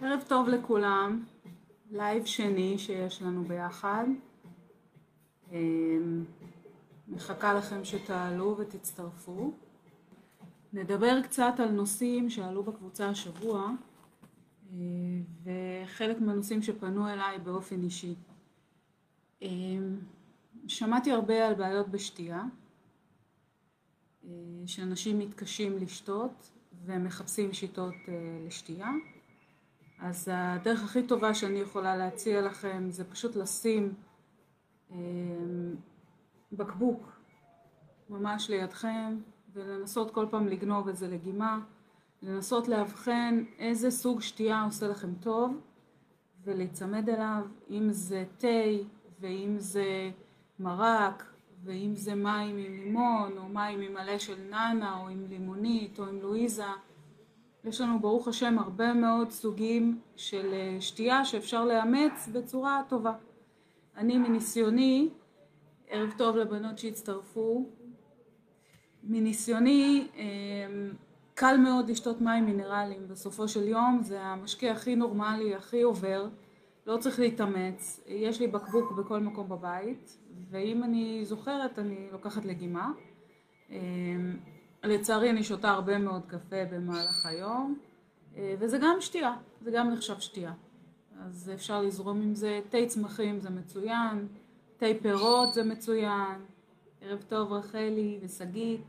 ערב טוב לכולם, לייב שני שיש לנו ביחד. אמ, מחכה לכם שתעלו ותצטרפו. נדבר קצת על נושאים שעלו בקבוצה השבוע אה, וחלק מהנושאים שפנו אליי באופן אישי. אמ, שמעתי הרבה על בעיות בשתייה, שאנשים מתקשים לשתות ומחפשים שיטות אה, לשתייה. אז הדרך הכי טובה שאני יכולה להציע לכם זה פשוט לשים אה, בקבוק ממש לידכם ולנסות כל פעם לגנוב איזה לגימה, לנסות לאבחן איזה סוג שתייה עושה לכם טוב ולהיצמד אליו, אם זה תה ואם זה מרק ואם זה מים עם לימון או מים עם מלא של נאנה או עם לימונית או עם לואיזה יש לנו ברוך השם הרבה מאוד סוגים של אה, שתייה שאפשר לאמץ בצורה טובה. אני מניסיוני, ערב טוב לבנות שהצטרפו, מניסיוני אה, קל מאוד לשתות מים מינרליים בסופו של יום, זה המשקה הכי נורמלי, הכי עובר, לא צריך להתאמץ, יש לי בקבוק בכל מקום בבית ואם אני זוכרת אני לוקחת לגימה. אה, לצערי אני שותה הרבה מאוד קפה במהלך היום, אה, וזה גם שתייה, זה גם נחשב שתייה. אז אפשר לזרום עם זה, תה צמחים זה מצוין, תה פירות זה מצוין, ערב טוב רחלי ושגית.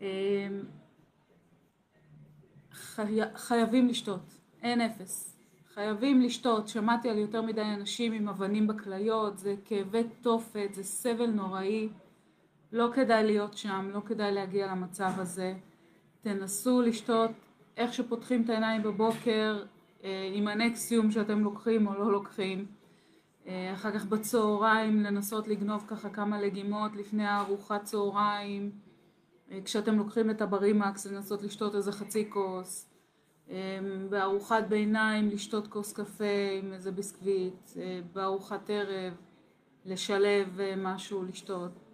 אה, חי... חייבים לשתות, אין אפס. חייבים לשתות, שמעתי על יותר מדי אנשים עם אבנים בכליות, זה כאבי תופת, זה סבל נוראי. לא כדאי להיות שם, לא כדאי להגיע למצב הזה. תנסו לשתות איך שפותחים את העיניים בבוקר אה, עם הנקסיום שאתם לוקחים או לא לוקחים. אה, אחר כך בצהריים לנסות לגנוב ככה כמה לגימות לפני הארוחת צהריים. אה, כשאתם לוקחים את הברימקס לנסות לשתות איזה חצי כוס. בארוחת ביניים לשתות כוס קפה עם איזה ביסקוויט. בארוחת ערב לשלב משהו לשתות.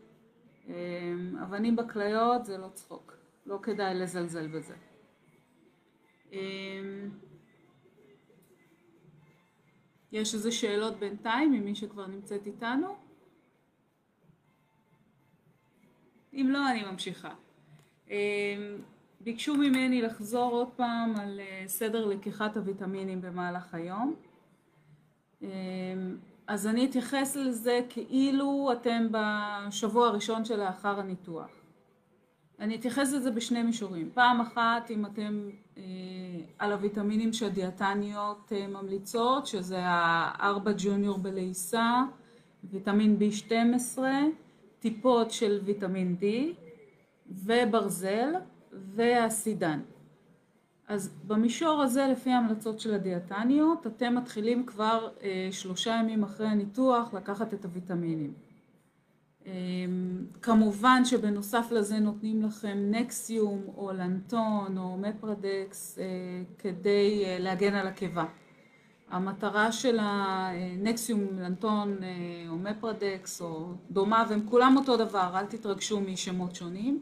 אמ, אבנים בכליות זה לא צחוק, לא כדאי לזלזל בזה. אמ, יש איזה שאלות בינתיים ממי שכבר נמצאת איתנו? אם לא, אני ממשיכה. אמ, ביקשו ממני לחזור עוד פעם על אה, סדר לקיחת הוויטמינים במהלך היום. אז אני אתייחס לזה כאילו אתם בשבוע הראשון שלאחר הניתוח. אני אתייחס לזה בשני מישורים. פעם אחת אם אתם אה, על הוויטמינים שהדיאטניות אה, ממליצות, שזה הארבע ג'וניור בלעיסה, ויטמין B12, טיפות של ויטמין D וברזל והסידן. אז במישור הזה, לפי ההמלצות של הדיאטניות, אתם מתחילים כבר אה, שלושה ימים אחרי הניתוח לקחת את הוויטמינים. אה, כמובן שבנוסף לזה נותנים לכם נקסיום או לנטון או מפרדקס אה, כדי אה, להגן על הקיבה. המטרה של הנקסיום, לנטון אה, או מפרדקס או דומה, והם כולם אותו דבר, אל תתרגשו משמות שונים.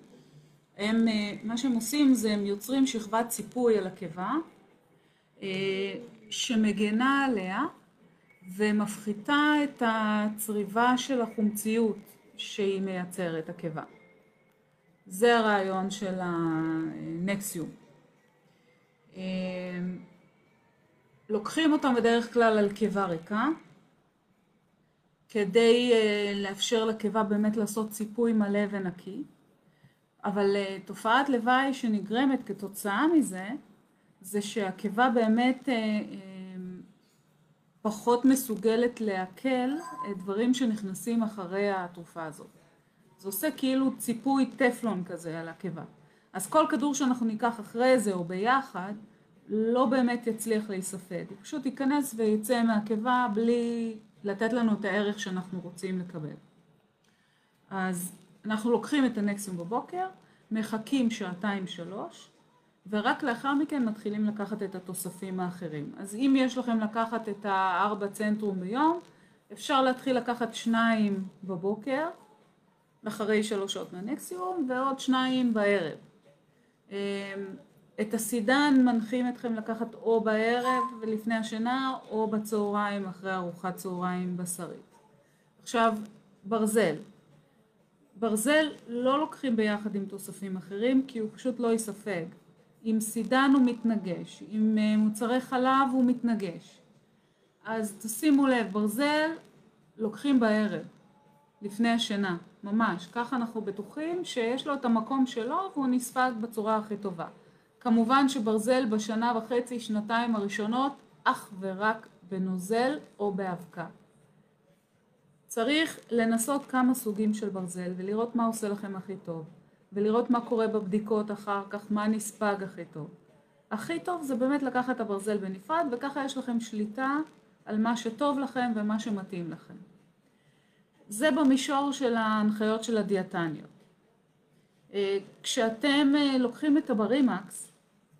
הם, אה, מה שהם עושים זה הם יוצרים שכבת ציפוי על הקיבה אה, שמגנה עליה ומפחיתה את הצריבה של החומציות שהיא מייצרת, הקיבה. זה הרעיון של הנקסיום. אה, לוקחים אותם בדרך כלל על קיבה ריקה כדי לאפשר לקיבה באמת לעשות ציפוי מלא ונקי. אבל אה, תופעת לוואי שנגרמת כתוצאה מזה, זה שהקיבה באמת אה, אה, פחות מסוגלת לעכל דברים שנכנסים אחרי התרופה הזאת. זה עושה כאילו ציפוי טפלון כזה על הקיבה. אז כל כדור שאנחנו ניקח אחרי זה או ביחד, לא באמת יצליח להיספג. הוא פשוט ייכנס ויצא מהקיבה בלי לתת לנו את הערך שאנחנו רוצים לקבל. אז אנחנו לוקחים את הנקסיום בבוקר, מחכים שעתיים שלוש, ורק לאחר מכן מתחילים לקחת את התוספים האחרים. אז אם יש לכם לקחת את הארבע צנטרום ביום, אפשר להתחיל לקחת שניים בבוקר, אחרי שלוש שעות מהנקסיום, ועוד שניים בערב. אמ, את הסידן מנחים אתכם לקחת או בערב ולפני השינה או בצהריים אחרי ארוחת צהריים בשרית. עכשיו, ברזל. ברזל לא לוקחים ביחד עם תוספים אחרים כי הוא פשוט לא יספג. עם סידן הוא מתנגש, עם אה, מוצרי חלב הוא מתנגש. אז תשימו לב, ברזל לוקחים בערב, לפני השינה, ממש. ככה אנחנו בטוחים שיש לו את המקום שלו והוא נספג בצורה הכי טובה. כמובן שברזל בשנה וחצי, שנתיים הראשונות, אך ורק בנוזל או באבקה. צריך לנסות כמה סוגים של ברזל ולראות מה עושה לכם הכי טוב. ולראות מה קורה בבדיקות אחר כך, מה נספג הכי טוב. הכי טוב זה באמת לקחת את הברזל בנפרד, וככה יש לכם שליטה על מה שטוב לכם ומה שמתאים לכם. זה במישור של ההנחיות של הדיאטניות. אה, כשאתם אה, לוקחים את הברימקס,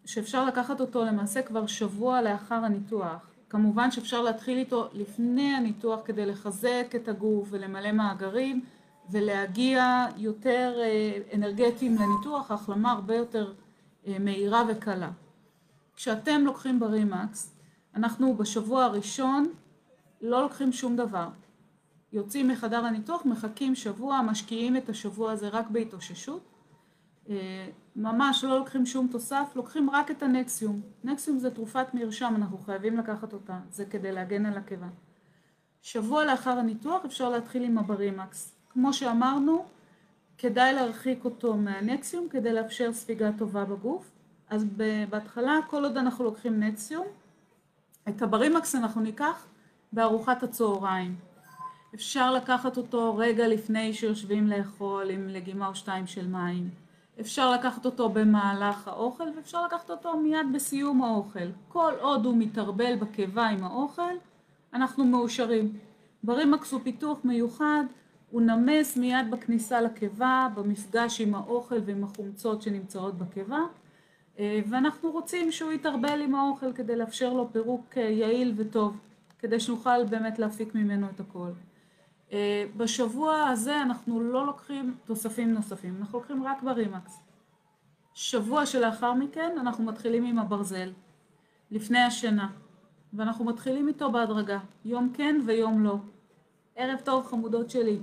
שאפשר לקחת אותו למעשה כבר שבוע לאחר הניתוח, כמובן שאפשר להתחיל איתו לפני הניתוח כדי לחזק את הגוף ולמלא מאגרים, ולהגיע יותר אה, אנרגטיים לניתוח, החלמה הרבה יותר אה, מהירה וקלה. כשאתם לוקחים ברימקס, אנחנו בשבוע הראשון לא לוקחים שום דבר. יוצאים מחדר הניתוח, מחכים שבוע, משקיעים את השבוע הזה רק בהתאוששות. אה, ממש לא לוקחים שום תוסף, לוקחים רק את הנקסיום. נקסיום זה תרופת מרשם, אנחנו חייבים לקחת אותה, זה כדי להגן על הקיבה. שבוע לאחר הניתוח אפשר להתחיל עם הברימקס. כמו שאמרנו, כדאי להרחיק אותו מהנקסיום כדי לאפשר ספיגה טובה בגוף. אז בהתחלה, כל עוד אנחנו לוקחים נקסיום, את הברימקס אנחנו ניקח בארוחת הצהריים. אפשר לקחת אותו רגע לפני שיושבים לאכול עם לגימה או שתיים של מים. אפשר לקחת אותו במהלך האוכל ואפשר לקחת אותו מיד בסיום האוכל. כל עוד הוא מתערבל בקיבה עם האוכל, אנחנו מאושרים. ברימקס הוא פיתוח מיוחד הוא נמס מיד בכניסה לקיבה, במפגש עם האוכל ועם החומצות שנמצאות בקיבה, אה, ואנחנו רוצים שהוא יתערבל עם האוכל כדי לאפשר לו פירוק אה, יעיל וטוב, כדי שנוכל באמת להפיק ממנו את הכל. אה, בשבוע הזה אנחנו לא לוקחים תוספים נוספים, אנחנו לוקחים רק ברימקס. שבוע שלאחר מכן אנחנו מתחילים עם הברזל, לפני השינה, ואנחנו מתחילים איתו בהדרגה, יום כן ויום לא. ערב טוב חמודות שלי.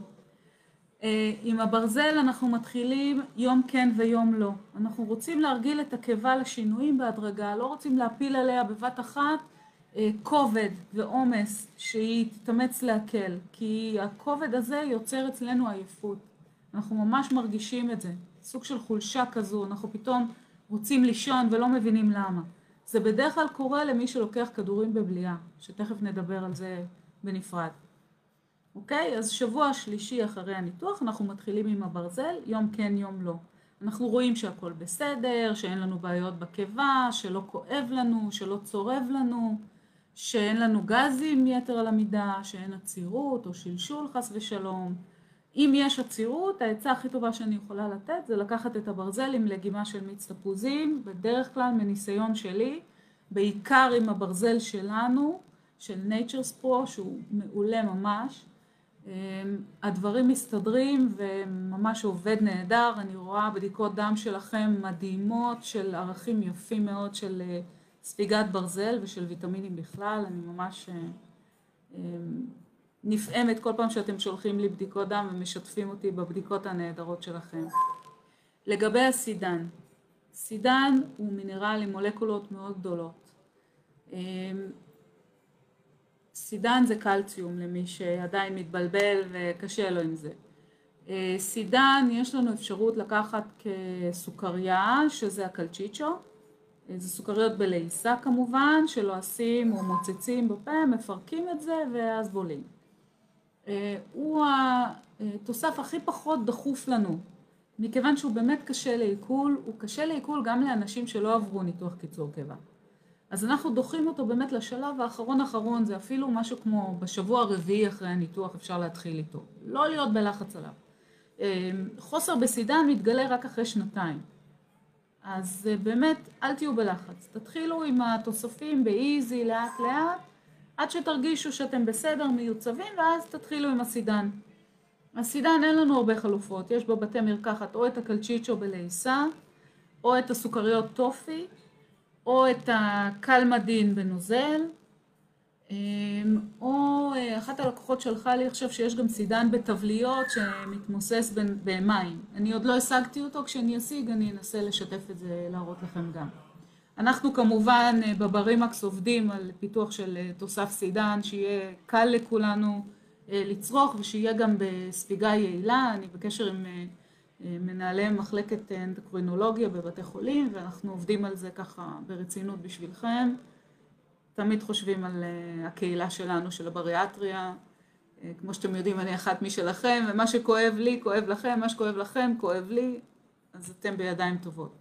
אה, עם הברזל אנחנו מתחילים יום כן ויום לא. אנחנו רוצים להרגיל את הקיבה לשינויים בהדרגה, לא רוצים להפיל עליה בבת אחת כובד ועומס שהיא תתאמץ להקל, כי הכובד הזה יוצר אצלנו עייפות. אנחנו ממש מרגישים את זה, סוג של חולשה כזו, אנחנו פתאום רוצים לישון ולא מבינים למה. זה בדרך כלל קורה למי שלוקח כדורים בבליעה, שתכף נדבר על זה בנפרד. אוקיי? אז שבוע שלישי אחרי הניתוח אנחנו מתחילים עם הברזל, יום כן יום לא. אנחנו רואים שהכל בסדר, שאין לנו בעיות בקיבה, שלא כואב לנו, שלא צורב לנו, שאין לנו גזים יתר על המידה, שאין עצירות או שלשול חס ושלום. אם יש עצירות, העצה הכי טובה שאני יכולה לתת זה לקחת את הברזל עם לגימה של מיץ תפוזים, בדרך כלל מניסיון שלי, בעיקר עם הברזל שלנו, של Nature's Pro, שהוא מעולה ממש. אמ, הדברים מסתדרים וממש עובד נהדר, אני רואה בדיקות דם שלכם מדהימות של ערכים יפים מאוד של אה, ספיגת ברזל ושל ויטמינים בכלל, אני ממש אה, אמ, נפעמת כל פעם שאתם שולחים לי בדיקות דם ומשתפים אותי בבדיקות הנהדרות שלכם. לגבי הסידן, סידן הוא מינרל עם מולקולות מאוד גדולות. אמ, סידן זה קלציום למי שעדיין מתבלבל וקשה לו עם זה. אה, סידן יש לנו אפשרות לקחת כסוכריה שזה הקלצ'יצ'ו, זה סוכריות בלעיסה כמובן, שלועסים או מוצצים בפה, מפרקים את זה ואז בולים. אה, הוא התוסף הכי פחות דחוף לנו, מכיוון שהוא באמת קשה לעיכול, הוא קשה לעיכול גם לאנשים שלא עברו ניתוח קיצור קיבה. אז אנחנו דוחים אותו באמת לשלב האחרון אחרון, זה אפילו משהו כמו בשבוע הרביעי אחרי הניתוח אפשר להתחיל איתו. לא להיות בלחץ עליו. אמ, חוסר בסידן מתגלה רק אחרי שנתיים. אז אה, באמת, אל תהיו בלחץ. תתחילו עם התוספים באיזי, לאט לאט, עד שתרגישו שאתם בסדר, מיוצבים, ואז תתחילו עם הסידן. הסידן אין לנו הרבה חלופות, יש בבתי מרקחת או את הקלצ'יצ'ו בלעיסה, או את הסוכריות טופי, או את הקלמדין בנוזל, או אחת הלקוחות שלחה לי עכשיו שיש גם סידן בתבליות שמתמוסס במים. אני עוד לא השגתי אותו, כשאני אשיג אני אנסה לשתף את זה, להראות לכם גם. אנחנו כמובן בברימקס עובדים על פיתוח של תוסף סידן, שיהיה קל לכולנו לצרוך ושיהיה גם בספיגה יעילה, אני בקשר עם מנהלי מחלקת אנדוקרינולוגיה בבתי חולים ואנחנו עובדים על זה ככה ברצינות בשבילכם. תמיד חושבים על הקהילה שלנו, של הבריאטריה, כמו שאתם יודעים אני אחת משלכם ומה שכואב לי כואב לכם, מה שכואב לכם כואב לי, אז אתם בידיים טובות.